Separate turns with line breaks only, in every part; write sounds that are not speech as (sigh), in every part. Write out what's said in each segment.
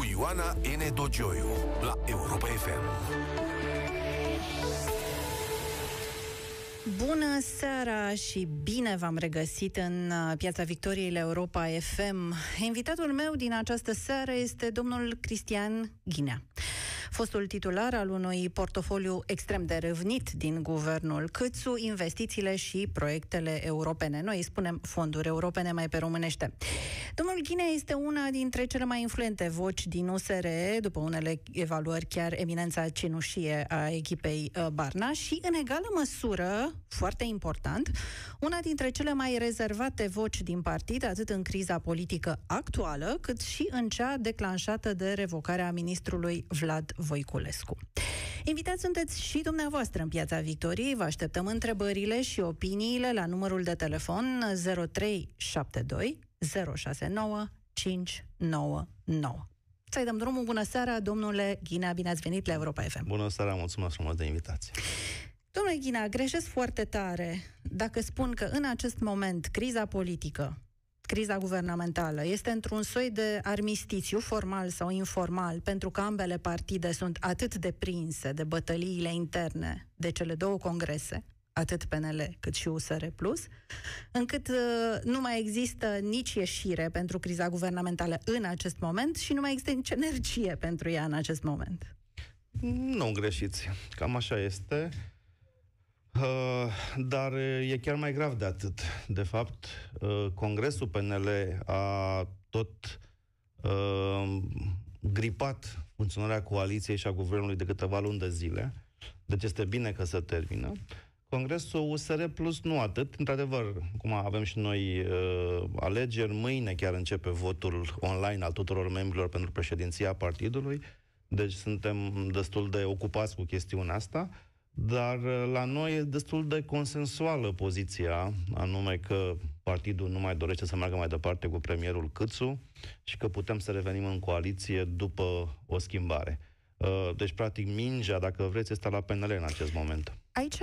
cu Ioana N. Dogioiu la Europa FM.
Bună seara și bine v-am regăsit în uh, Piața Victoriei la Europa FM. Invitatul meu din această seară este domnul Cristian Ghinea fostul titular al unui portofoliu extrem de râvnit din guvernul Câțu, investițiile și proiectele europene. Noi îi spunem fonduri europene mai pe românește. Domnul Ghinea este una dintre cele mai influente voci din USR, după unele evaluări chiar eminența cenușie a echipei uh, Barna și, în egală măsură, foarte important, una dintre cele mai rezervate voci din partid, atât în criza politică actuală, cât și în cea declanșată de revocarea ministrului Vlad Voiculescu. Invitați sunteți și dumneavoastră în Piața Victoriei. Vă așteptăm întrebările și opiniile la numărul de telefon 0372 069 599. Să-i dăm drumul. Bună seara, domnule Ghinea, bine ați venit la Europa FM.
Bună seara, mulțumesc frumos de invitație.
Domnule Ghinea, greșesc foarte tare dacă spun că în acest moment criza politică criza guvernamentală este într-un soi de armistițiu, formal sau informal, pentru că ambele partide sunt atât de prinse de bătăliile interne de cele două congrese, atât PNL cât și USR+, încât uh, nu mai există nici ieșire pentru criza guvernamentală în acest moment și nu mai există nici energie pentru ea în acest moment.
Nu greșiți. Cam așa este. Uh, dar e chiar mai grav de atât. De fapt, uh, Congresul PNL a tot uh, gripat funcționarea coaliției și a guvernului de câteva luni de zile. Deci este bine că se termină. Congresul USR Plus nu atât. Într-adevăr, cum avem și noi uh, alegeri, mâine chiar începe votul online al tuturor membrilor pentru președinția partidului. Deci suntem destul de ocupați cu chestiunea asta. Uh, dar uh, la noi e destul de consensuală poziția, anume că partidul nu mai dorește să meargă mai departe cu premierul Câțu și că putem să revenim în coaliție după o schimbare. Uh, deci, practic, mingea, dacă vreți, este la PNL în acest moment.
Aici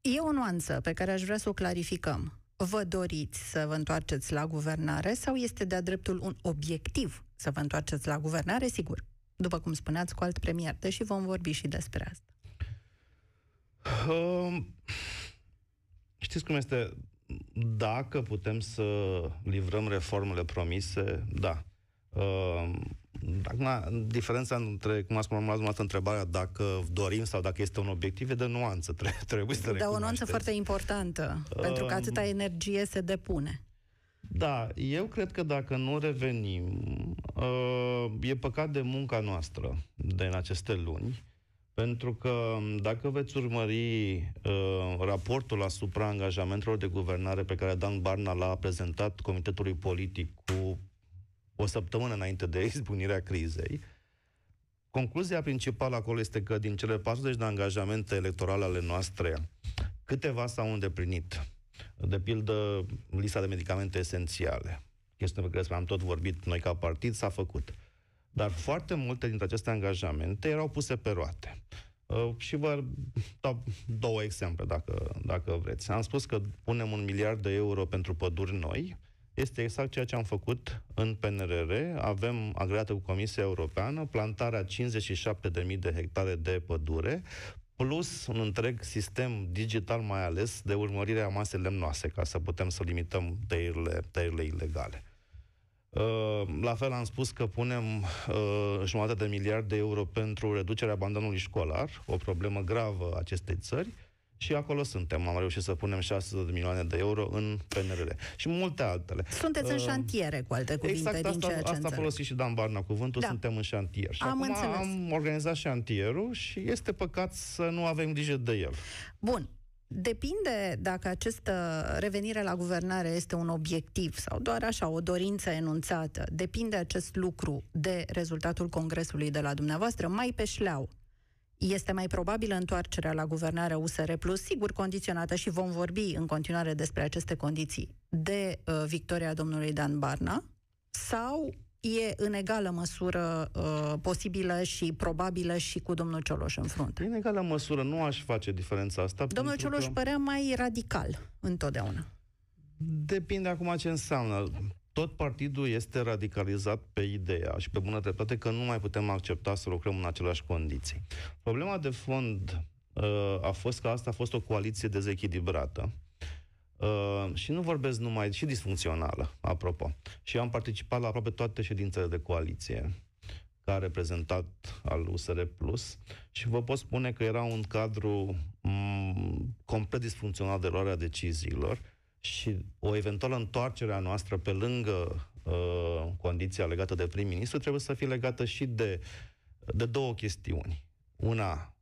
e o nuanță pe care aș vrea să o clarificăm. Vă doriți să vă întoarceți la guvernare sau este de-a dreptul un obiectiv să vă întoarceți la guvernare? Sigur, după cum spuneați, cu alt premier, deși vom vorbi și despre asta. Uh,
știți cum este? Dacă putem să livrăm reformele promise, da. Uh, acum, diferența între, cum ați formulat întrebarea, dacă dorim sau dacă este un obiectiv, e de nuanță. Trebuie, (laughs) trebuie să
Da, o nuanță foarte importantă, uh, pentru că atâta energie se depune.
Da, eu cred că dacă nu revenim, uh, e păcat de munca noastră de în aceste luni, pentru că dacă veți urmări uh, raportul asupra angajamentelor de guvernare pe care Dan Barna l-a prezentat Comitetului Politic cu o săptămână înainte de izbunirea crizei, concluzia principală acolo este că din cele 40 de angajamente electorale ale noastre, câteva s-au îndeplinit. De pildă, lista de medicamente esențiale. Chestiune pe care am tot vorbit noi ca partid, s-a făcut. Uh, dar foarte multe dintre aceste angajamente erau puse pe roate. Uh, și vă dau două exemple, dacă, dacă vreți. Am spus că punem un miliard de euro pentru păduri noi. Este exact ceea ce am făcut în PNRR. Avem agreată cu Comisia Europeană plantarea 57.000 de hectare de pădure, plus un întreg sistem digital mai ales de urmărire a masei lemnoase, ca să putem să limităm tăierile, tăierile ilegale. Uh, la fel am spus că punem uh, jumătate de miliard de euro pentru reducerea abandonului școlar, o problemă gravă acestei țări, și acolo suntem. Am reușit să punem 600 de milioane de euro în PNRL. Și multe altele.
Sunteți uh, în șantiere, cu alte cuvinte,
exact
din
asta,
ceea ce
asta a folosit și Dan Barna cuvântul, da. suntem în șantier. Și
am
acum
înțeles.
am organizat șantierul și este păcat să nu avem grijă de el.
Bun. Depinde dacă această revenire la guvernare este un obiectiv sau doar așa o dorință enunțată. Depinde acest lucru de rezultatul Congresului de la dumneavoastră, mai pe șleau. Este mai probabilă întoarcerea la guvernarea USR Plus, sigur condiționată și vom vorbi în continuare despre aceste condiții, de uh, victoria domnului Dan Barna sau e în egală măsură uh, posibilă și probabilă și cu domnul Cioloș în frunte.
În egală măsură nu aș face diferența asta.
Domnul Cioloș că... părea mai radical întotdeauna.
Depinde acum ce înseamnă. tot partidul este radicalizat pe ideea și pe bună dreptate că nu mai putem accepta să lucrăm în aceleași condiții. Problema de fond uh, a fost că asta a fost o coaliție dezechilibrată. Uh, și nu vorbesc numai, și disfuncțională, apropo. Și eu am participat la aproape toate ședințele de coaliție ca reprezentat al USR Plus și vă pot spune că era un cadru m- complet disfuncțional de luarea deciziilor și o eventuală întoarcere a noastră pe lângă uh, condiția legată de prim-ministru trebuie să fie legată și de, de două chestiuni. Una,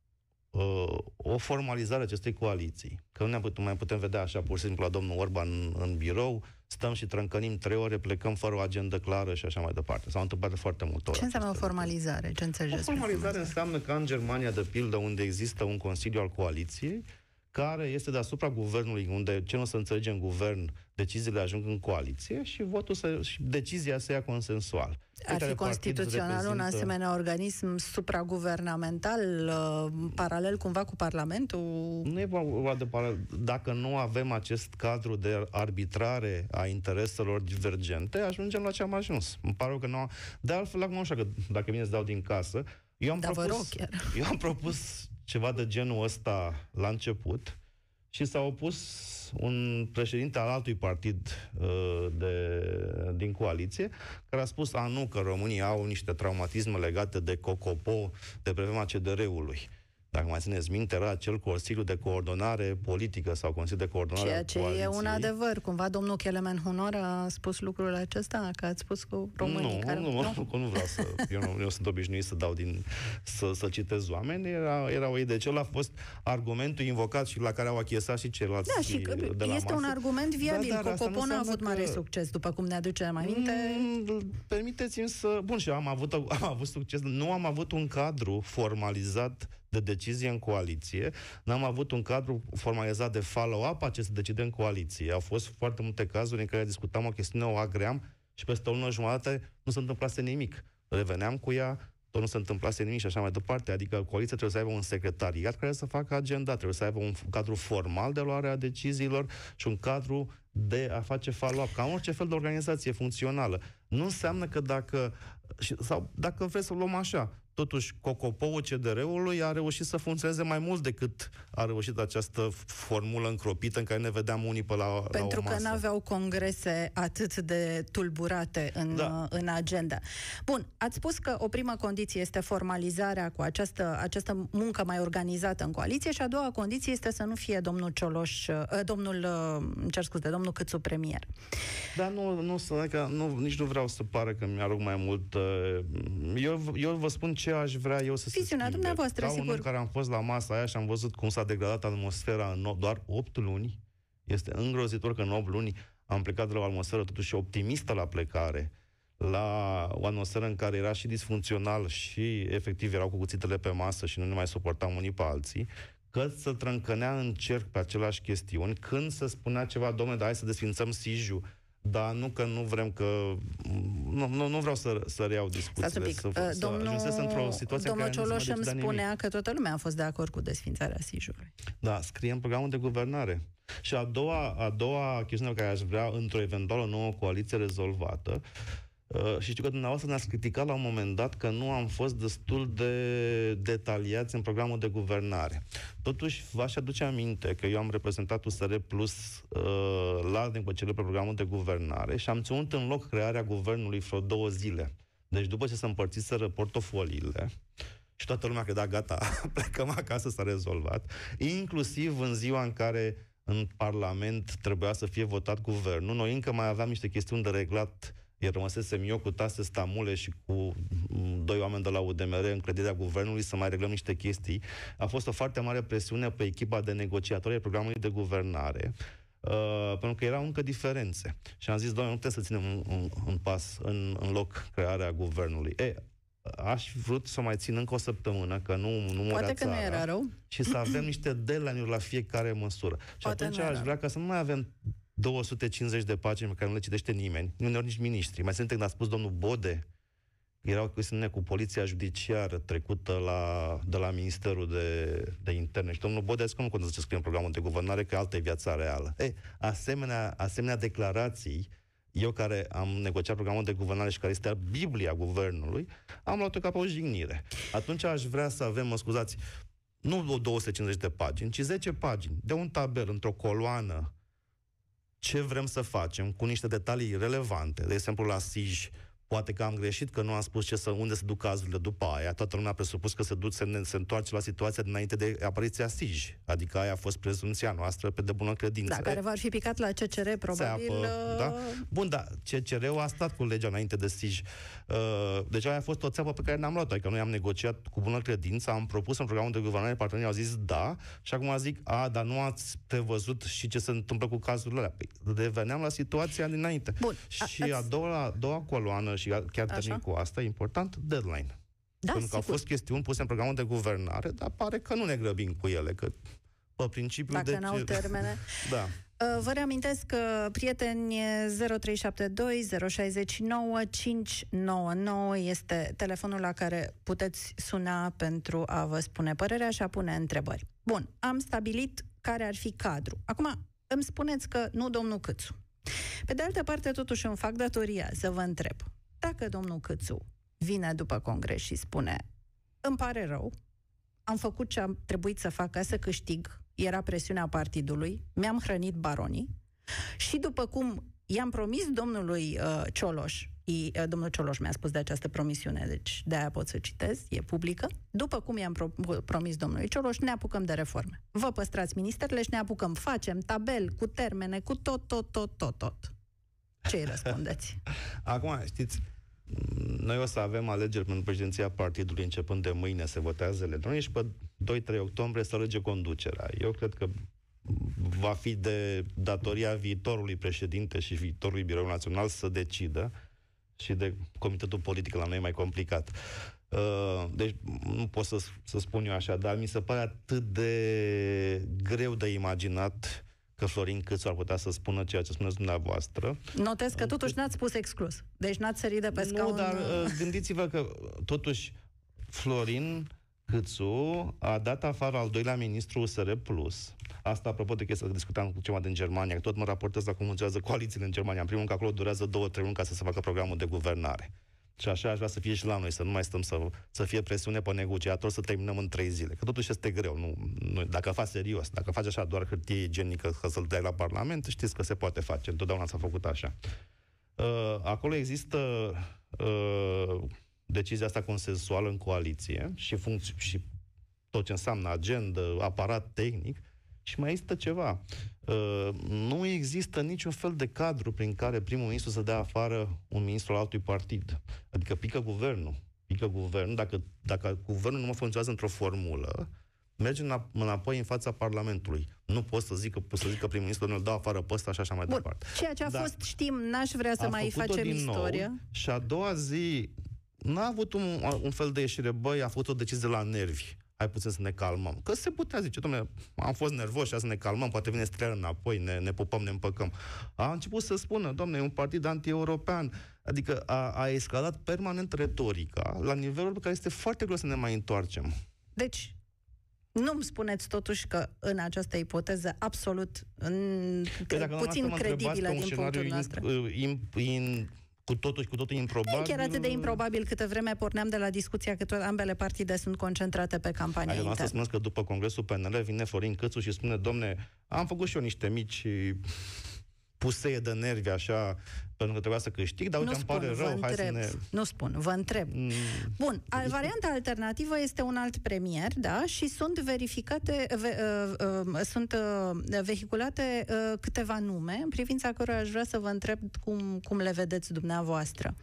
uh, o formalizare a acestei coaliții. Că nu ne putem, mai putem vedea așa pur și simplu la domnul Orban în, în birou, stăm și trâncănim trei ore, plecăm fără o agendă clară și așa mai departe. S-au întâmplat de foarte multe ori.
Ce înseamnă o formalizare? Ce înțelegeți?
O formalizare înseamnă că în Germania, de pildă, unde există un Consiliu al Coaliției, care este deasupra guvernului, unde ce nu se înțelege în guvern, deciziile ajung în coaliție și votul să, și decizia se ia consensual.
Ar fi constituțional reprezintă... un asemenea organism supraguvernamental, uh, paralel cumva cu Parlamentul?
Nu e vorba de paralel. Dacă nu avem acest cadru de arbitrare a intereselor divergente, ajungem la ce am ajuns. Îmi pare că nu... De altfel, acum nu știu că dacă vine să dau din casă, eu am,
da,
propus,
rog, chiar.
eu am propus ceva de genul ăsta la început și s-a opus un președinte al altui partid uh, de, din coaliție, care a spus, a nu, că românii au niște traumatisme legate de COCOPO de pe vremea CDR-ului dacă mai țineți minte, era acel Consiliu de Coordonare Politică sau Consiliu de Coordonare
Ceea ce e un adevăr. Cumva domnul Kelemen Hunor a spus lucrul acesta, că ați spus cu românii
nu,
care...
Nu, nu, nu, nu vreau să... (laughs) Eu, nu, eu sunt obișnuit să dau din... să, să citez oameni. Era, era o idee. Cel a fost argumentul invocat și la care au achiesat și ceilalți
Da, și că
de la
este
masă.
un argument viabil.
Da, dar
Cocopo nu a avut
că...
mare succes, după cum ne aducem aminte.
Mm, permiteți-mi să... Bun, și am avut, am avut succes. Nu am avut un cadru formalizat de decizie în coaliție, n-am avut un cadru formalizat de follow-up a ce se decide în coaliție. Au fost foarte multe cazuri în care discutam o chestiune, o agream și peste o lună jumătate nu se întâmplase nimic. Reveneam cu ea, tot nu se întâmplase nimic și așa mai departe. Adică coaliția trebuie să aibă un secretariat care să facă agenda, trebuie să aibă un cadru formal de luare a deciziilor și un cadru de a face follow-up, ca orice fel de organizație funcțională. Nu înseamnă că dacă, sau dacă vreți să o luăm așa, totuși Cocopoul CDR-ului a reușit să funcționeze mai mult decât a reușit această formulă încropită în care ne vedeam unii pe la,
Pentru
la o masă.
că nu aveau congrese atât de tulburate în,
Da.
în agenda. Bun, ați spus că o primă condiție este formalizarea cu această, această muncă mai organizată în coaliție și a doua condiție este să nu fie domnul Cioloș, uh, domnul, uh, îmi cer scuze, domnul Câțu premier.
Dar nu, nu, să- că nu, nici nu vreau să pară că mi-arăg mai mult. uh, Eu, eu vă spun ce aș vrea eu să se
Viziunea
schimbe.
dumneavoastră,
Ca un
sigur.
om care am fost la masa aia și am văzut cum s-a degradat atmosfera în o- doar 8 luni. Este îngrozitor că în 8 luni am plecat de la o atmosferă totuși optimistă la plecare, la o atmosferă în care era și disfuncțional și efectiv erau cu cuțitele pe masă și nu ne mai suportam unii pe alții, că să trâncănea în cerc pe aceleași chestiuni, când se spunea ceva, domnule, dar hai să desfințăm Siju, dar nu că nu vrem că... Nu, nu, nu vreau să, să reiau
Stați un
discuțiile,
pic.
să,
Uh,
să
domnul,
ajunsesc într-o situație
domnul
în care
Cioloș
nu
îmi
se mai
spunea
nimic.
că toată lumea a fost de acord cu desfințarea Sijului.
Da, scrie în programul de guvernare. Și a doua, a doua chestiune pe care aș vrea într-o eventuală nouă coaliție rezolvată, uh, și știu că dumneavoastră ne-ați criticat la un moment dat că nu am fost destul de detaliați în programul de guvernare. Totuși, v-aș aduce aminte că eu am reprezentat USR Plus uh, la negocierile pe programul de guvernare și am ținut în loc crearea guvernului vreo două zile. Deci după ce se împărțiseră portofoliile, și toată lumea credea, gata, (laughs) plecăm acasă, s-a rezolvat, inclusiv în ziua în care în Parlament trebuia să fie votat guvernul. Noi încă mai aveam niște chestiuni de reglat iar rămăsesem eu cu Tase Stamule și cu mm, doi oameni de la UDMR în clădirea guvernului să mai reglăm niște chestii. A fost o foarte mare presiune pe echipa de negociatori ai programului de guvernare, uh, pentru că erau încă diferențe. Și am zis, doamne, nu putem să ținem un, un, un pas în, în loc crearea guvernului. E, aș vrut să mai țin încă o săptămână, că nu, nu murea
Poate că nu
țara,
era rău.
și să avem niște deadline-uri la fiecare măsură. Și
Poate
atunci
nu era.
aș vrea ca să nu mai avem 250 de pagini pe care nu le citește nimeni, uneori nici miniștri. Mai sunt când a spus domnul Bode, era o chestiune cu poliția judiciară trecută la, de la Ministerul de, de Interne. Și domnul Bode a zis că nu contează ce scrie în programul de guvernare, că alta e viața reală. E, asemenea, asemenea declarații eu care am negociat programul de guvernare și care este Biblia guvernului, am luat-o ca pe o jignire. Atunci aș vrea să avem, mă scuzați, nu 250 de pagini, ci 10 pagini, de un tabel, într-o coloană, ce vrem să facem, cu niște detalii relevante. De exemplu, la SIJ, Poate că am greșit, că nu am spus ce să, unde se duc cazurile după aia. Toată lumea a presupus că se, duc, se, se întoarce la situația dinainte de apariția SIJ. Adică aia a fost prezumția noastră pe de bună credință.
Da, care va fi picat la CCR, probabil. Apă,
uh, da? Bun, da, CCR-ul a stat cu legea înainte de SIJ. Uh, deci aia a fost o țeapă pe care ne-am luat-o. Adică noi am negociat cu bună credință, am propus în programul de guvernare, partenerii au zis da, și acum zic, a, dar nu ați prevăzut și ce se întâmplă cu cazurile alea. Păi, reveneam la situația dinainte.
Bun.
Și a, a doua, a doua coloană și chiar termin cu asta, important, deadline.
Da,
Pentru că au fost chestiuni puse în programul de guvernare, dar pare că nu ne grăbim cu ele, că pe principiu
Dacă
de
n-au
ce... (laughs)
termene.
da.
Uh, vă reamintesc că prieteni 0372 069 599 este telefonul la care puteți suna pentru a vă spune părerea și a pune întrebări. Bun, am stabilit care ar fi cadru. Acum, îmi spuneți că nu domnul Câțu. Pe de altă parte, totuși îmi fac datoria să vă întreb. Dacă domnul Câțu vine după congres și spune îmi pare rău, am făcut ce am trebuit să fac ca să câștig, era presiunea partidului, mi-am hrănit baronii și după cum i-am promis domnului uh, Cioloș, i, uh, domnul Cioloș mi-a spus de această promisiune, deci de aia pot să citez, e publică, după cum i-am pro- promis domnului Cioloș, ne apucăm de reforme. Vă păstrați ministerele și ne apucăm, facem tabel, cu termene, cu tot, tot, tot, tot, tot. Ce îi răspundeți? (laughs)
Acum, știți, noi o să avem alegeri pentru președinția partidului începând de mâine, se votează electronic și pe 2-3 octombrie să alege conducerea. Eu cred că va fi de datoria viitorului președinte și viitorului Birou Național să decidă și de comitetul politic la noi mai complicat. Uh, deci nu pot să, să spun eu așa, dar mi se pare atât de greu de imaginat că Florin Câțu ar putea să spună ceea ce spuneți dumneavoastră.
Notez că totuși n-ați spus exclus. Deci n-ați sărit de pe scaun.
Nu, dar uh, gândiți-vă că totuși Florin Câțu a dat afară al doilea ministru USR Plus. Asta apropo de chestia că discutam cu ceva din Germania, că tot mă raportez la cum funcționează coalițiile în Germania. În primul rând că acolo durează două, trei luni ca să se facă programul de guvernare. Și așa aș vrea să fie și la noi, să nu mai stăm să, să fie presiune pe negociator să terminăm în trei zile. Că totuși este greu. Nu, nu, dacă faci serios, dacă faci așa doar hârtie igienică ca să-l dai la Parlament, știți că se poate face. Întotdeauna s-a făcut așa. Uh, acolo există uh, decizia asta consensuală în coaliție și, funcț- și tot ce înseamnă agenda, aparat tehnic, și mai există ceva. Uh, nu există niciun fel de cadru prin care primul ministru să dea afară un ministru al altui partid. Adică pică guvernul. Pică guvernul. Dacă, dacă guvernul nu mai funcționează într-o formulă, merge înapoi în fața Parlamentului. Nu pot să zic că, pot să zic că primul ministru nu-l dă afară pe ăsta și așa mai
Bun.
departe.
Ceea ce a da. fost, știm, n-aș vrea să mai facem
din
istorie.
Nou, și a doua zi n-a avut un, un fel de ieșire, băi, a făcut o decizie la nervi hai puțin să ne calmăm. Că se putea zice, domnule, am fost nervoși, să ne calmăm, poate vine strelă înapoi, ne, ne pupăm, ne împăcăm. A început să spună, domnule, e un partid anti-european. Adică a, a escalat permanent retorica la nivelul pe care este foarte greu să ne mai întoarcem.
Deci, nu-mi spuneți totuși că în această ipoteză absolut în, păi puțin credibilă din punctul nostru.
In, in, cu totul și cu totul improbabil.
E chiar atât de improbabil câtă vreme porneam de la discuția că ambele partide sunt concentrate pe campania internă.
Să spuneți că după congresul PNL vine Florin Cățu și spune, domne, am făcut și eu niște mici puseie de nervi așa pentru că trebuia să câștig, dar uite,
nu
îmi pare
spun,
rău, hai
întreb,
să ne...
Nu spun, vă întreb. Mm. Bun, al, varianta alternativă este un alt premier, da, și sunt verificate, ve, uh, uh, sunt uh, vehiculate uh, câteva nume, în privința cărora aș vrea să vă întreb cum, cum le vedeți dumneavoastră.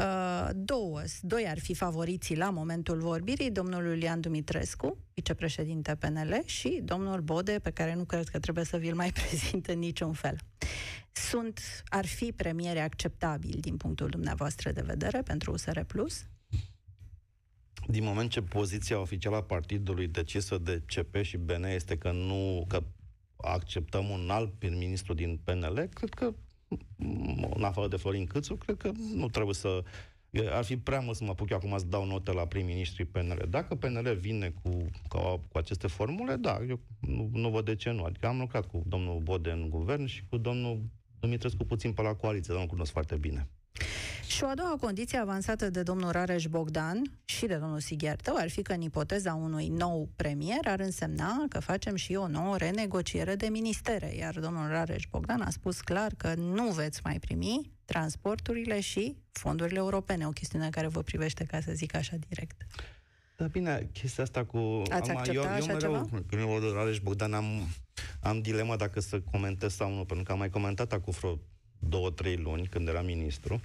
Uh, două, doi ar fi favoriții la momentul vorbirii, domnul Iulian Dumitrescu, vicepreședinte PNL, și domnul Bode, pe care nu cred că trebuie să vi-l mai (laughs) prezint în niciun fel. Sunt, ar fi premiere acceptabili din punctul dumneavoastră de vedere pentru USR+. Plus?
Din moment ce poziția oficială a partidului decisă de CP și BN este că nu că acceptăm un alt prim-ministru din PNL, cred că în afară de Florin Câțu, cred că nu trebuie să... Ar fi prea mult să mă apuc eu acum să dau note la prim-ministrii PNL. Dacă PNL vine cu, cu, cu aceste formule, da, eu nu, nu văd de ce nu. Adică am lucrat cu domnul Bode în guvern și cu domnul Dumitrescu puțin pe la coaliție, dar nu cunosc foarte bine.
Și o a doua condiție avansată de domnul Rareș Bogdan și de domnul Sighertău ar fi că în ipoteza unui nou premier ar însemna că facem și o nouă renegociere de ministere, iar domnul Rareș Bogdan a spus clar că nu veți mai primi transporturile și fondurile europene, o chestiune care vă privește, ca să zic așa direct.
Da, bine, chestia asta cu...
Ați
am,
accepta
eu, eu
așa
mereu,
ceva?
Când eu văd Rareș Bogdan, am, am dilema dacă să comentez sau nu, pentru că am mai comentat acum vreo două, trei luni, când era ministru,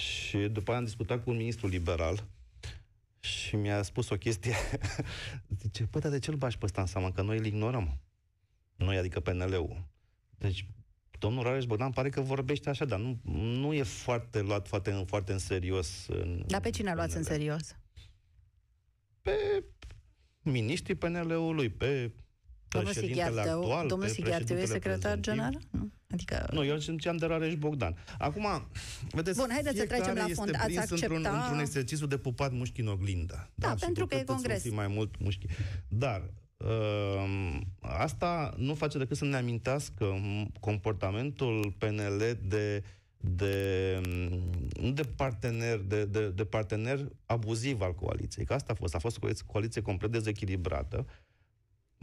și după aia am discutat cu un ministru liberal și mi-a spus o chestie. (laughs) Zice, păi, dar de ce îl bași pe ăsta în seamă? Că noi îl ignorăm. Noi, adică PNL-ul. Deci, domnul Rareș Bogdan pare că vorbește așa, dar nu, nu e foarte luat foarte, foarte în serios. În,
Dar pe cine luați în
PNL.
serios?
Pe miniștrii PNL-ului, pe
Domnul
președintele
Sighertău,
actual,
domnul
pe
Sighertău e
președintele
secretar
prezentativ.
general? Nu? Adică...
Nu, eu ziceam de Rareș Bogdan. Acum, vedeți,
Bun, haideți să
fiecare
trecem la
este
fond. Ați
prins într-un,
accepta-
într-un exercițiu de pupat mușchi în oglindă.
Da,
și
pentru
cu
că e
cât îți
congres.
fi mai mult mușchi. Dar uh, asta nu face decât să ne amintească comportamentul PNL de de, nu de partener, de, de, de partener abuziv al coaliției. Că asta a fost. A fost o coaliție, coaliție complet dezechilibrată.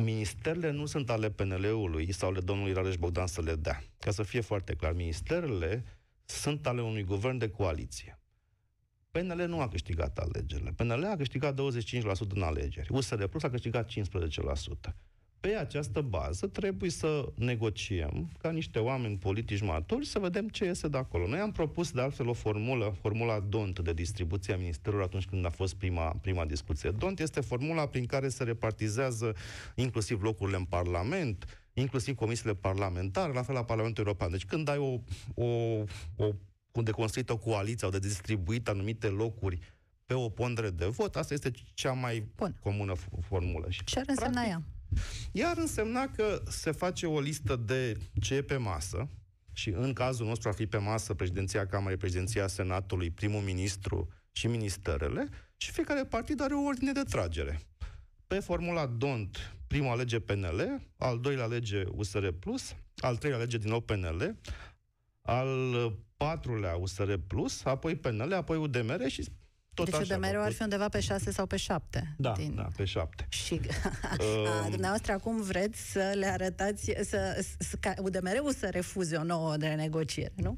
Ministerele nu sunt ale PNL-ului sau ale domnului Rareș Bogdan să le dea. Ca să fie foarte clar, ministerele sunt ale unui guvern de coaliție. PNL nu a câștigat alegerile. PNL a câștigat 25% din alegeri. USR Plus a câștigat 15%. Pe această bază trebuie să negociem ca niște oameni politici maturi să vedem ce iese de acolo. Noi am propus de altfel o formulă, formula DONT de distribuție a ministerului atunci când a fost prima, prima discuție. DONT este formula prin care se repartizează inclusiv locurile în Parlament, inclusiv comisiile parlamentare, la fel la Parlamentul European. Deci când ai o, o, o de construit o coaliție sau de distribuit anumite locuri pe o pondere de vot, asta este cea mai
Bun.
comună f- formulă. Și
Ce ar însemna ea?
ea ar însemna că se face o listă de ce e pe masă, și în cazul nostru ar fi pe masă președinția Camerei, președinția Senatului, primul ministru și ministerele, și fiecare partid are o ordine de tragere. Pe formula DONT, primul alege PNL, al doilea alege USR+, al treilea alege din nou PNL, al patrulea USR+, apoi PNL, apoi UDMR și tot
deci
așa.
UDMR-ul ar
tot-
fi undeva pe 6 sau pe 7.
Da, da, pe șapte.
Și
Um, (laughs)
a, dumneavoastră acum vreți să le arătați, să, să, ca UDMR-ul să refuze o nouă de negociere, nu?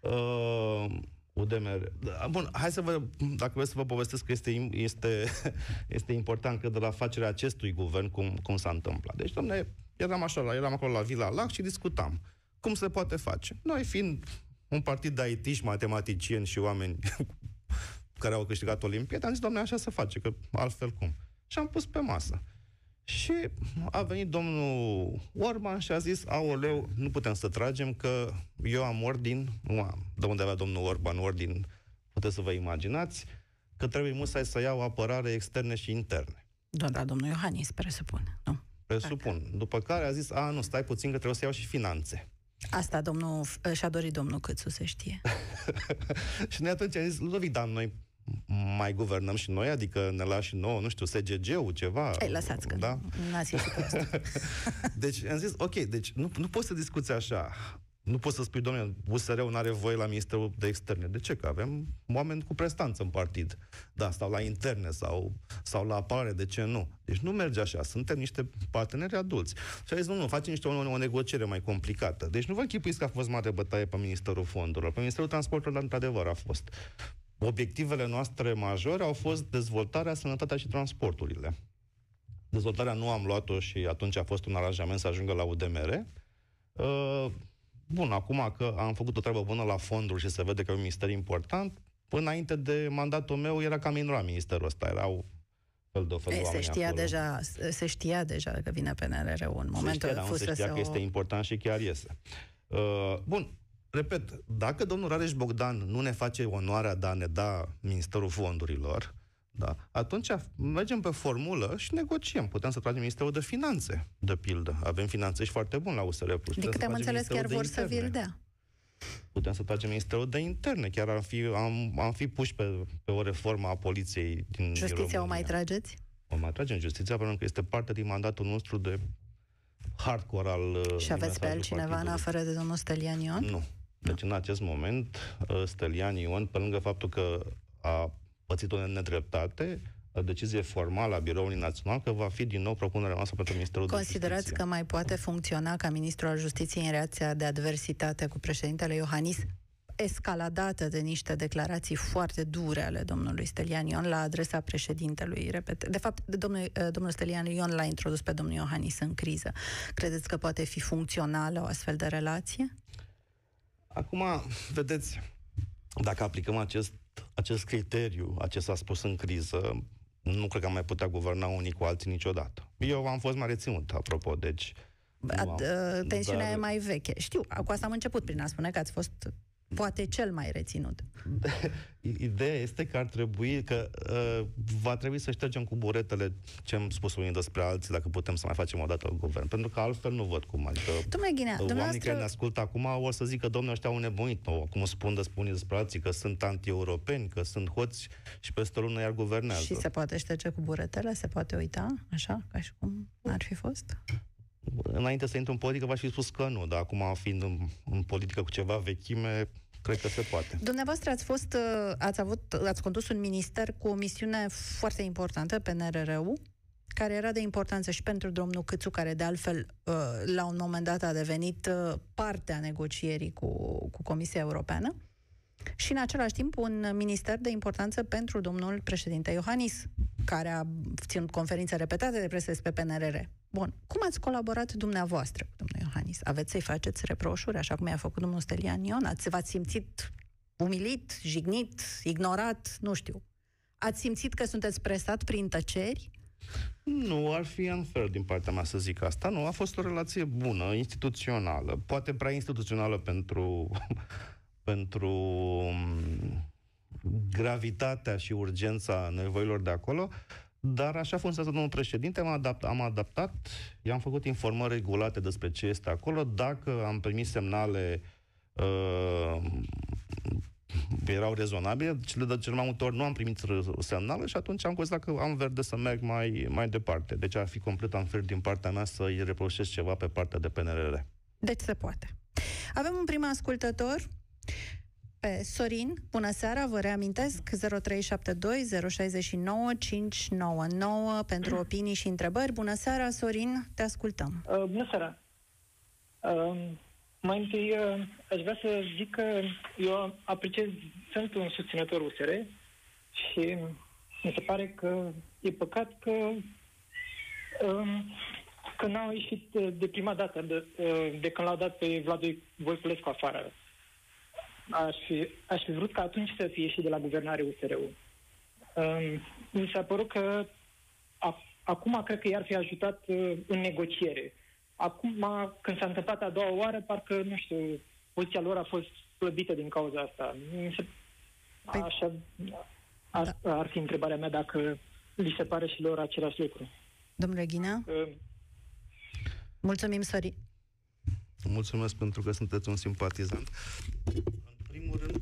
Uh, UDMR. Da, Bun, hai să vă, dacă vreți să vă povestesc că este, im- este, (laughs) este important că de la facerea acestui guvern cum, cum s-a întâmplat. Deci, domne, eram așa, la- eram acolo la Vila Lac și discutam. Cum se poate face? Noi fiind un partid de it matematicieni și oameni (laughs) care au câștigat Olimpiada, am zis, doamne, așa se face, că altfel cum? Și am pus pe masă. Și a venit domnul Orban și a zis, aoleu, nu putem să tragem că eu am ordin, nu am, de unde avea domnul Orban ordin, puteți să vă imaginați, că trebuie musai să iau apărare externe și interne.
Doar la domnul Iohannis, presupun, nu?
Presupun. După care a zis, a, nu, stai puțin că trebuie să iau și finanțe.
Asta domnul, și-a dorit domnul Câțu să știe. (laughs)
și noi atunci am zis, Ludovic, dar noi mai guvernăm și noi, adică ne lași și nouă, nu știu, SGG-ul, ceva.
Ei, lăsați că
da?
nu n-ați ieșit prost.
Deci am zis, ok, deci nu, nu poți să discuți așa. Nu poți să spui, domnule, USR-ul nu are voie la Ministerul de Externe. De ce? Că avem oameni cu prestanță în partid. Da, sau la interne sau, sau la apărare, de ce nu? Deci nu merge așa. Suntem niște parteneri adulți. Și a zis, nu, nu, facem niște o, o negociere mai complicată. Deci nu vă închipuiți că a fost mare bătaie pe Ministerul Fondurilor. Pe Ministerul Transporturilor, într-adevăr, a fost. Obiectivele noastre majore au fost dezvoltarea, sănătatea și transporturile. Dezvoltarea nu am luat-o și atunci a fost un aranjament să ajungă la UDMR. Uh, bun, acum că am făcut o treabă bună la fonduri și se vede că e un minister important, înainte de mandatul meu era cam minora ministerul ăsta, erau fel de fel de
Ei, se
oameni
știa
acolo.
deja, se știa deja că vine PNR-ul în
Se
momentul
știa, dar nu se știa că este important și chiar iese. Uh, bun, repet, dacă domnul Rareș Bogdan nu ne face onoarea de a ne da Ministerul Fondurilor, da, atunci mergem pe formulă și negociem. Putem să tragem Ministerul de Finanțe, de pildă. Avem finanțe și foarte bun la USR+. Plus.
Din
Putem
câte
să
am
tragem
înțeles, chiar
Ministerul
vor
de
să
Interne.
vi-l dea.
Putem să tragem Ministerul de Interne. Chiar am fi, am, am fi puși pe, pe o reformă a poliției din
Justiția o
România.
mai trageți?
O mai tragem justiția pentru că este parte din mandatul nostru de hardcore al... uh,
Și aveți pe
mesajului
altcineva în
partidului.
afară de domnul Stelian Ion?
Nu. Deci în acest moment, uh, Stelian Ion, pe lângă faptul că a pățit o nedreptate, o decizie formală a Biroului Național că va fi din nou propunerea noastră pentru Ministerul de
Considerați
Justiție.
că mai poate funcționa ca ministru al justiției în reacția de adversitate cu președintele Iohannis, escaladată de niște declarații foarte dure ale domnului Stelian Ion la adresa președintelui. Repet. De fapt, domnul, eh, domnul Stelian Ion l-a introdus pe domnul Iohannis în criză. Credeți că poate fi funcțională o astfel de relație?
Acum, vedeți, dacă aplicăm acest, acest criteriu, acest a spus în criză, nu cred că am mai putea guverna unii cu alții niciodată. Eu am fost mai reținut, apropo, deci... nu
Ad,
am-
uh, tensiunea
dar-
e mai veche. Știu, cu asta am început prin a spune că ați fost poate cel mai reținut. (laughs)
Ideea este că ar trebui, că uh, va trebui să ștergem cu buretele ce am spus unii despre alții, dacă putem să mai facem o dată guvern. Pentru că altfel nu văd cum. Adică
Domnule Ghinea,
oamenii care ne
dumneavoastră...
ascultă acum o să zică, domnule, ăștia au nebunit. No, acum spun despre unii despre alții că sunt anti-europeni, că sunt hoți și peste o lună iar guvernează.
Și se poate șterge cu buretele? Se poate uita? Așa? Ca și cum ar fi fost?
Înainte să intru în politică, v-aș fi spus că nu, dar acum fiind în, în politică cu ceva vechime, cred că se poate.
Dumneavoastră ați fost, uh, ați avut, ați condus un minister cu o misiune foarte importantă, PNRR-ul, care era de importanță și pentru domnul Câțu, care de altfel uh, la un moment dat a devenit uh, parte a negocierii cu, cu Comisia Europeană și în același timp un minister de importanță pentru domnul președinte Iohannis, care a ținut conferințe repetate de presă pe PNRR. Bun, cum ați colaborat dumneavoastră cu domnul Iohannis? Aveți să-i faceți reproșuri, așa cum i-a făcut domnul Stelian Ion? Ați, v-ați simțit umilit, jignit, ignorat, nu știu. Ați simțit că sunteți presat prin tăceri?
Nu, ar fi unfair din partea mea să zic asta. Nu, a fost o relație bună, instituțională. Poate prea instituțională pentru, pentru um, gravitatea și urgența nevoilor de acolo, dar așa funcționează domnul președinte, am, adapt, am adaptat, i-am făcut informări regulate despre ce este acolo, dacă am primit semnale uh, erau rezonabile, cele de cel mai multe ori nu am primit r- semnale și atunci am considerat că am verde să merg mai, mai departe. Deci ar fi complet unfair din partea mea să-i reproșez ceva pe partea de PNRR.
Deci se poate. Avem un prim ascultător pe Sorin. Bună seara, vă reamintesc 0372 069 599 pentru opinii și întrebări. Bună seara, Sorin, te ascultăm.
Uh, bună seara! Uh, mai întâi uh, aș vrea să zic că eu apreciez, sunt un susținător USR și mi se pare că e păcat că um, că n-au ieșit uh, de prima dată, de, uh, de când l-au dat pe Vlad Voiculescu afară. Aș fi, aș fi vrut ca atunci să fie ieșit de la guvernare USR-ul. Um, mi s-a părut că a, acum cred că i-ar fi ajutat uh, în negociere. Acum, când s-a întâmplat a doua oară, parcă, nu știu, poziția lor a fost slăbită din cauza asta. Mi se,
Păi-
așa, asta ar fi întrebarea mea dacă li se pare și lor același lucru.
Domnule Ghinea,
Uh,
mulțumim, Sorin.
Mulțumesc pentru că sunteți un simpatizant.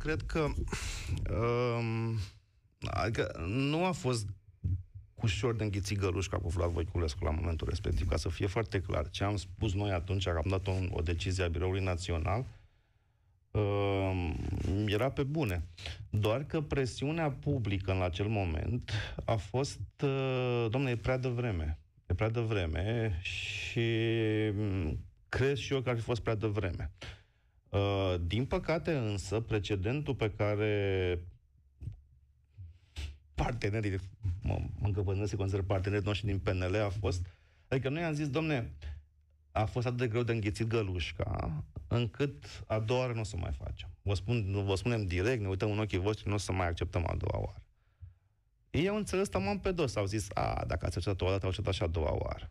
În primul rând, cred că um, adică nu a fost ușor de înghițit gălușca cu Vlad Voiculescu la momentul respectiv, ca să fie foarte clar. Ce am spus noi atunci, că am dat o, o decizie a Biroului Național, um, era pe bune. Doar că presiunea publică în acel moment a fost, uh, domnule, e prea devreme. E prea devreme și mm, cred și eu că ar fi fost prea devreme. Uh, din păcate însă, precedentul pe care partenerii, mă, mă încăpănesc să consider partenerii noștri din PNL a fost, adică noi am zis, domne, a fost atât de greu de înghițit gălușca, încât a doua oară nu o să mai facem. Vă, spun, vă spunem direct, ne uităm în ochii voștri, nu o să mai acceptăm a doua oară. Ei au înțeles taman pe dos, au zis, a, dacă ați acceptat o dată, au acceptat și a doua oară.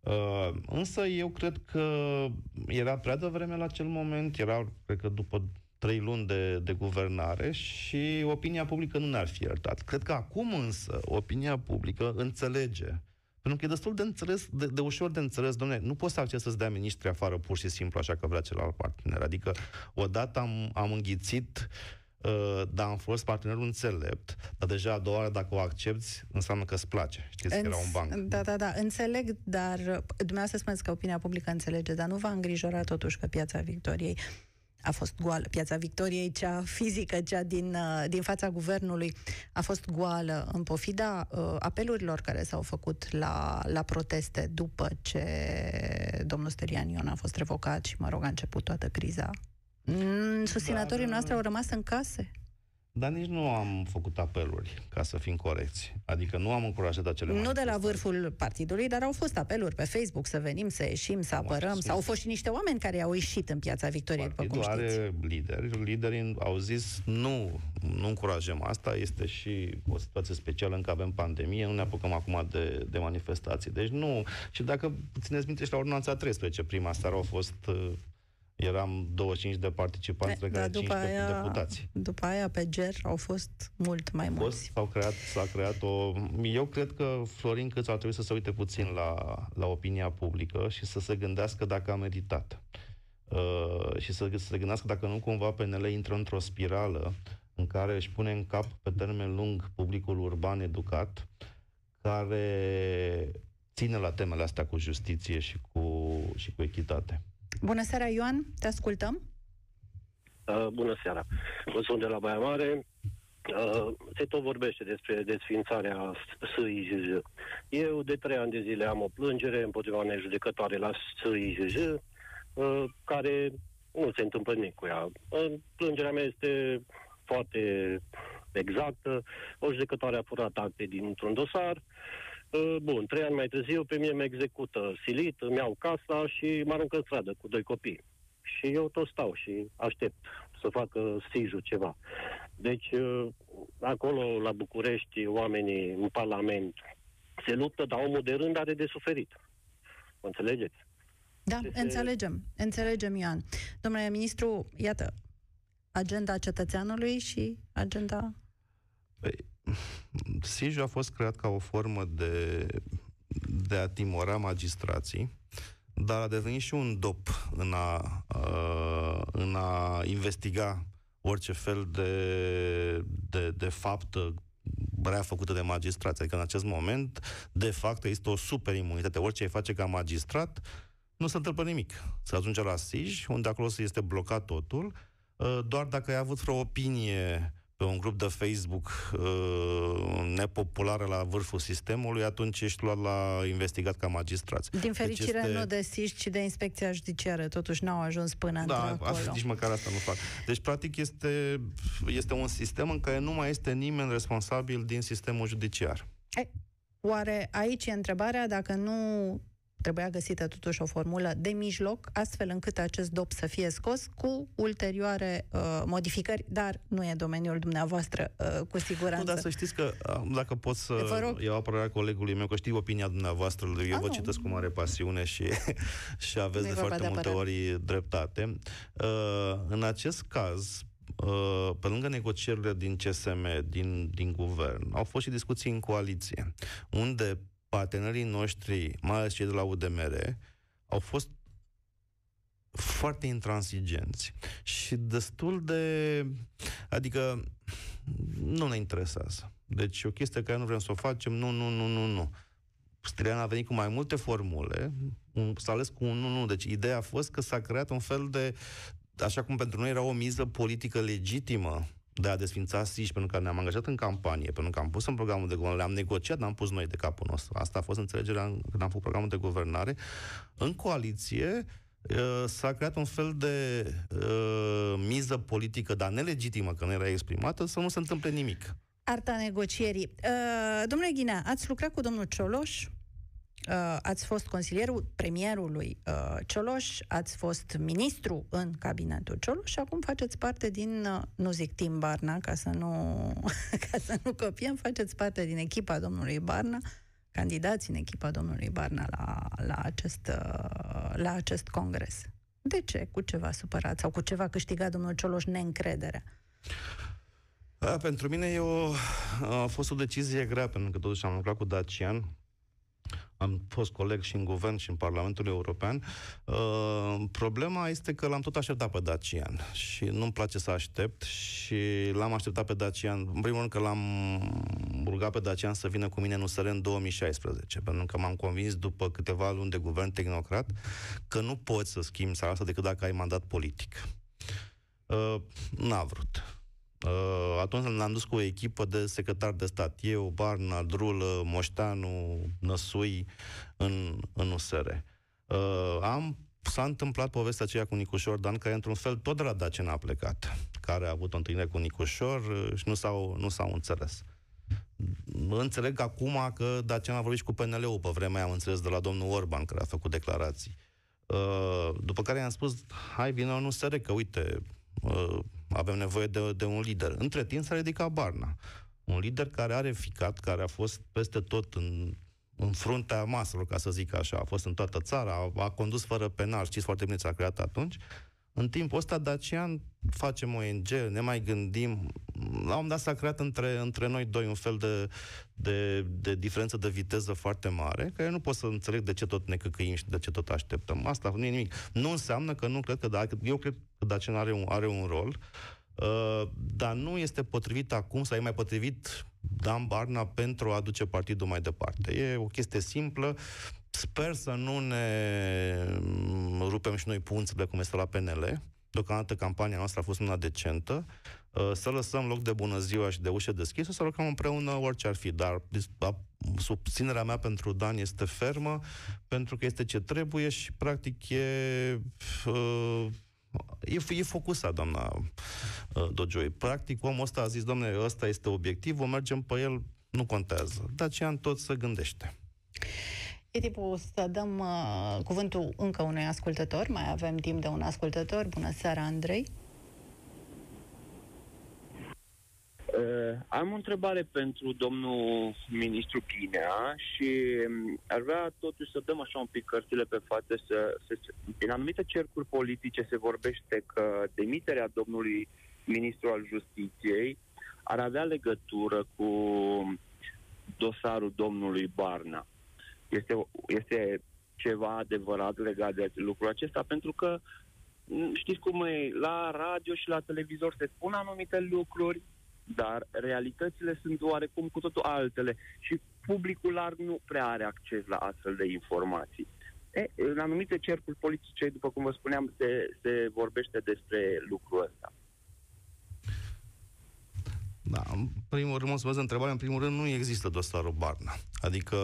Uh, însă eu cred că era prea devreme la acel moment, era, cred că după trei luni de, de guvernare și opinia publică nu ne-ar fi iertat. Cred că acum însă opinia publică înțelege pentru că e destul de, înțeles, de, de ușor de înțeles, domne, nu poți să acces să-ți dea ministri afară pur și simplu așa că vrea celălalt partener. Adică odată am, am înghițit Uh, dar am fost partenerul înțelept, dar deja a doua oară, dacă o accepti, înseamnă că îți place. Știți că era un banc.
Da, da, da, înțeleg, dar dumneavoastră spuneți că opinia publică înțelege, dar nu va îngrijora totuși că piața Victoriei a fost goală. Piața Victoriei, cea fizică, cea din, uh, din fața guvernului, a fost goală în pofida uh, apelurilor care s-au făcut la, la proteste după ce domnul Sterian Ion a fost revocat și, mă rog, a început toată criza. Mm, susținătorii da, noastre au rămas în case.
Dar nici nu am făcut apeluri, ca să fim corecți. Adică nu am încurajat acele
Nu de la vârful partidului, dar au fost apeluri pe Facebook să venim, să ieșim, să apărăm. Sau au fost și niște oameni care au ieșit în piața Victoriei, după cum știți.
are lideri. Liderii au zis nu, nu încurajăm asta. Este și o situație specială încă avem pandemie. Nu ne apucăm acum de, de manifestații. Deci nu. Și dacă țineți minte și la ordonanța 13, prima seară au fost eram 25 de participanți, de, care da, 15 aia, deputați.
După aia, pe GER, au fost mult mai mulți. Fost,
s-au creat, s-a creat o... Eu cred că Florin Câț ar trebui să se uite puțin la, la opinia publică și să se gândească dacă a meditat. Uh, și să, să se gândească dacă nu cumva PNL intră într-o spirală în care își pune în cap pe termen lung publicul urban educat, care ține la temele astea cu justiție și cu, și cu echitate.
Bună seara, Ioan, te ascultăm.
Uh, bună seara. Vă sunt de la Baia Mare. Uh, se tot vorbește despre desfințarea SIJJ. Eu de trei ani de zile am o plângere împotriva unei judecătoare la SIJJ, uh, care nu se întâmplă nimic cu ea. Uh, plângerea mea este foarte exactă. O judecătoare a furat acte dintr-un dosar. Uh, Uh, bun, trei ani mai târziu, pe mine mă execută silit, îmi iau casa și mă aruncă în stradă cu doi copii. Și eu tot stau și aștept să facă sijul ceva. Deci, uh, acolo, la București, oamenii în Parlament se luptă, dar omul de rând are de suferit. Mă înțelegeți?
Da, ce înțelegem. Se... Înțelegem, Ioan. Domnule ministru, iată, agenda cetățeanului și agenda...
Păi, SIJ a fost creat ca o formă de, de a timora magistrații, dar a devenit și un dop în a, uh, în a investiga orice fel de, de, de fapt rea făcută de magistrați. Adică în acest moment, de fapt, este o super imunitate. Orice ai face ca magistrat, nu se întâmplă nimic. Se ajunge la SIJ, unde acolo se este blocat totul, doar dacă ai avut vreo opinie pe un grup de Facebook uh, nepopulară la vârful sistemului, atunci ești luat la investigat ca magistrat.
Din deci fericire deci este... nu de SIS, ci de inspecția judiciară. Totuși n-au ajuns până
da,
acolo.
Da, nici măcar asta nu fac. Deci, practic, este, este un sistem în care nu mai este nimeni responsabil din sistemul judiciar.
E, oare aici e întrebarea dacă nu Trebuia găsită totuși o formulă de mijloc, astfel încât acest dop să fie scos cu ulterioare uh, modificări, dar nu e domeniul dumneavoastră, uh, cu siguranță. Nu,
dar să știți că, uh, dacă pot să rog. iau apărarea colegului meu, că știu opinia dumneavoastră, eu ah, vă citesc cu mare pasiune și, (laughs) și aveți de foarte de multe ori dreptate. Uh, în acest caz, Uh, pe lângă negocierile din CSM, din, din guvern, au fost și discuții în coaliție, unde partenerii noștri, mai ales cei de la UDMR, au fost foarte intransigenți și destul de... Adică nu ne interesează. Deci o chestie care nu vrem să o facem, nu, nu, nu, nu, nu. Strian a venit cu mai multe formule, s-a ales cu un nu, nu. Deci ideea a fost că s-a creat un fel de, așa cum pentru noi era o miză politică legitimă de a desfința SIJ, pentru că ne-am angajat în campanie, pentru că am pus în programul de guvernare, le-am negociat, n-am pus noi de capul nostru. Asta a fost înțelegerea când am făcut programul de guvernare. În coaliție, uh, s-a creat un fel de uh, miză politică, dar nelegitimă, că nu era exprimată, să nu se întâmple nimic.
Arta negocierii. Uh, domnule Ghinea, ați lucrat cu domnul Cioloș Uh, ați fost consilierul premierului uh, Cioloș, ați fost ministru în cabinetul Cioloș și acum faceți parte din, uh, nu zic Tim Barna, ca să nu, (laughs) ca să nu copiem, faceți parte din echipa domnului Barna, candidați în echipa domnului Barna la, la, acest, uh, la acest congres. De ce? Cu ceva supărat sau cu ceva câștigat domnul Cioloș neîncrederea?
A, pentru mine e o, a fost o decizie grea, pentru că totuși am lucrat cu Dacian am fost coleg și în guvern și în Parlamentul European. Uh, problema este că l-am tot așteptat pe Dacian și nu-mi place să aștept și l-am așteptat pe Dacian, în primul rând că l-am rugat pe Dacian să vină cu mine în USR în 2016, pentru că m-am convins după câteva luni de guvern tehnocrat că nu poți să schimbi țara asta decât dacă ai mandat politic. Uh, n-a vrut Uh, atunci l-am dus cu o echipă de secretar de stat. Eu, Barna, Drulă, Moșteanu, Năsui în, în USR. Uh, am, s-a întâmplat povestea aceea cu Nicușor Dan, care într-un fel tot de la Dacen a plecat, care a avut o întâlnire cu Nicușor uh, și nu s-au, nu s-au înțeles. Înțeleg acum că Dacian a vorbit și cu PNL-ul pe vremea, am înțeles, de la domnul Orban, care a făcut declarații. Uh, după care i-am spus, hai, vină în USR, că uite, uh, avem nevoie de, de un lider. Între timp s-a ridicat Barna. Un lider care are ficat, care a fost peste tot în, în fruntea maselor, ca să zic așa. A fost în toată țara, a, a condus fără penal, știți foarte bine ce a creat atunci. În timpul ăsta, Dacian, facem ONG, ne mai gândim. La un dat s-a creat între, între noi doi un fel de, de, de diferență de viteză foarte mare, care nu pot să înțeleg de ce tot ne căcăim și de ce tot așteptăm. Asta nu e nimic. Nu înseamnă că nu cred că, dacă, eu cred că Dacian are un, are un rol, uh, dar nu este potrivit acum, sau e mai potrivit Dan Barna pentru a aduce partidul mai departe. E o chestie simplă. Sper să nu ne rupem și noi punțile cum este la PNL. Deocamdată campania noastră a fost una decentă. Uh, să lăsăm loc de bună ziua și de ușă deschisă, să lucrăm împreună orice ar fi. Dar susținerea mea pentru Dan este fermă, pentru că este ce trebuie și practic e... Uh, E, e focusat, doamna uh, Dojoi. Practic, omul ăsta a zis, domnule, ăsta este obiectivul, mergem pe el, nu contează. Dacian tot se gândește.
E timpul să dăm uh, cuvântul încă unui ascultător. Mai avem timp de un ascultător. Bună seara, Andrei.
Uh, am o întrebare pentru domnul ministru Chinea și um, ar vrea totuși să dăm așa un pic cărțile pe față. Să, să, în anumite cercuri politice se vorbește că demiterea domnului ministru al justiției ar avea legătură cu dosarul domnului Barna. Este, este ceva adevărat legat de lucrul acesta, pentru că mm, știți cum e, la radio și la televizor se spun anumite lucruri, dar realitățile sunt oarecum cu totul altele și publicul larg nu prea are acces la astfel de informații. E, în anumite cercuri politice, după cum vă spuneam, se, se vorbește despre lucrul ăsta.
Da, în primul rând, să vă întrebarea, în primul rând, nu există dosarul Barna. Adică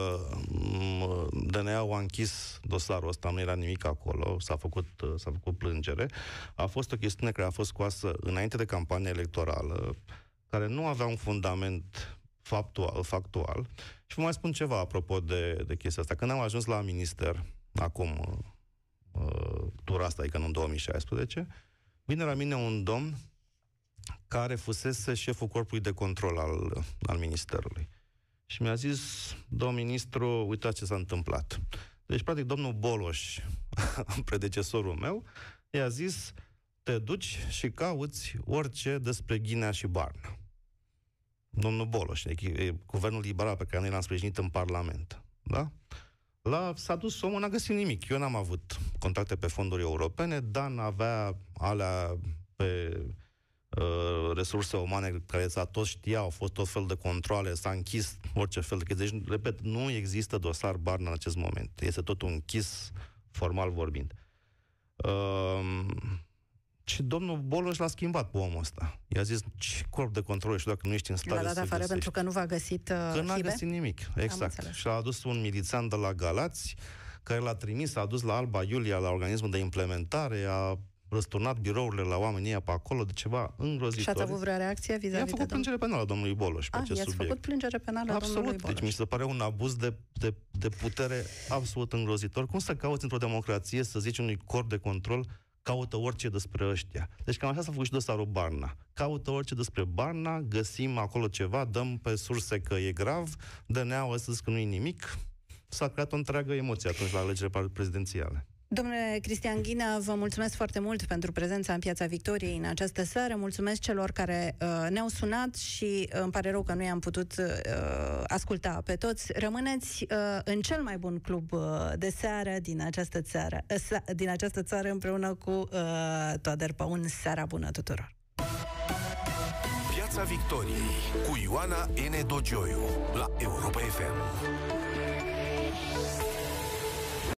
mm, DNA-ul a închis dosarul ăsta, nu era nimic acolo, s-a făcut, s-a făcut plângere. A fost o chestiune care a fost scoasă înainte de campania electorală, care nu avea un fundament factual, factual. Și vă mai spun ceva apropo de, de chestia asta. Când am ajuns la minister, acum, uh, tura asta, adică în 2016, vine la mine un domn care fusese șeful corpului de control al, al ministerului. Și mi-a zis, domn ministru, uitați ce s-a întâmplat. Deci, practic, domnul Boloș, (laughs) predecesorul meu, i-a zis, te duci și cauți orice despre Ghinea și Barna. Domnul Boloș, e guvernul liberal pe care noi l-am sprijinit în Parlament. Da? La, s-a dus omul, n-a găsit nimic. Eu n-am avut contacte pe fonduri europene, Dan avea alea pe uh, resurse umane care s-a tot știa, au fost tot fel de controle, s-a închis orice fel de chestii. Deci, repet, nu există dosar Barna în acest moment. Este tot închis, formal vorbind. Uh, și domnul Boloș l-a schimbat pe omul ăsta. I-a zis, ce corp de control și dacă nu ești în stare
L-a dat afară găsești. pentru că nu v-a găsit uh,
Că n-a găsit nimic, exact. Și a adus un milițan de la Galați, care l-a trimis, a adus la Alba Iulia, la organismul de implementare, a răsturnat birourile la oamenii pe acolo de ceva îngrozitor. Și
ați avut vreo reacție vis-a-vis
I-am făcut plângere penală domnului Boloș pe
ah,
acest subiect.
făcut plângere penală
absolut.
domnului Boloș.
Deci mi se pare un abuz de, de, de putere absolut îngrozitor. Cum să cauți într-o democrație să zici unui corp de control caută orice despre ăștia. Deci cam așa s-a făcut și dosarul Barna. Caută orice despre Barna, găsim acolo ceva, dăm pe surse că e grav, DNA-ul ăsta că nu e nimic. S-a creat o întreagă emoție atunci la alegerile prezidențiale.
Domnule Cristian Ghinea, vă mulțumesc foarte mult pentru prezența în Piața Victoriei în această seară. Mulțumesc celor care uh, ne-au sunat și uh, îmi pare rău că nu i-am putut uh, asculta pe toți. Rămâneți uh, în cel mai bun club uh, de seară din această țară, uh, din această țară împreună cu uh, Toader Păun. Seara bună tuturor!
Piața Victoriei cu Ioana N. Dogioiu la Europa FM.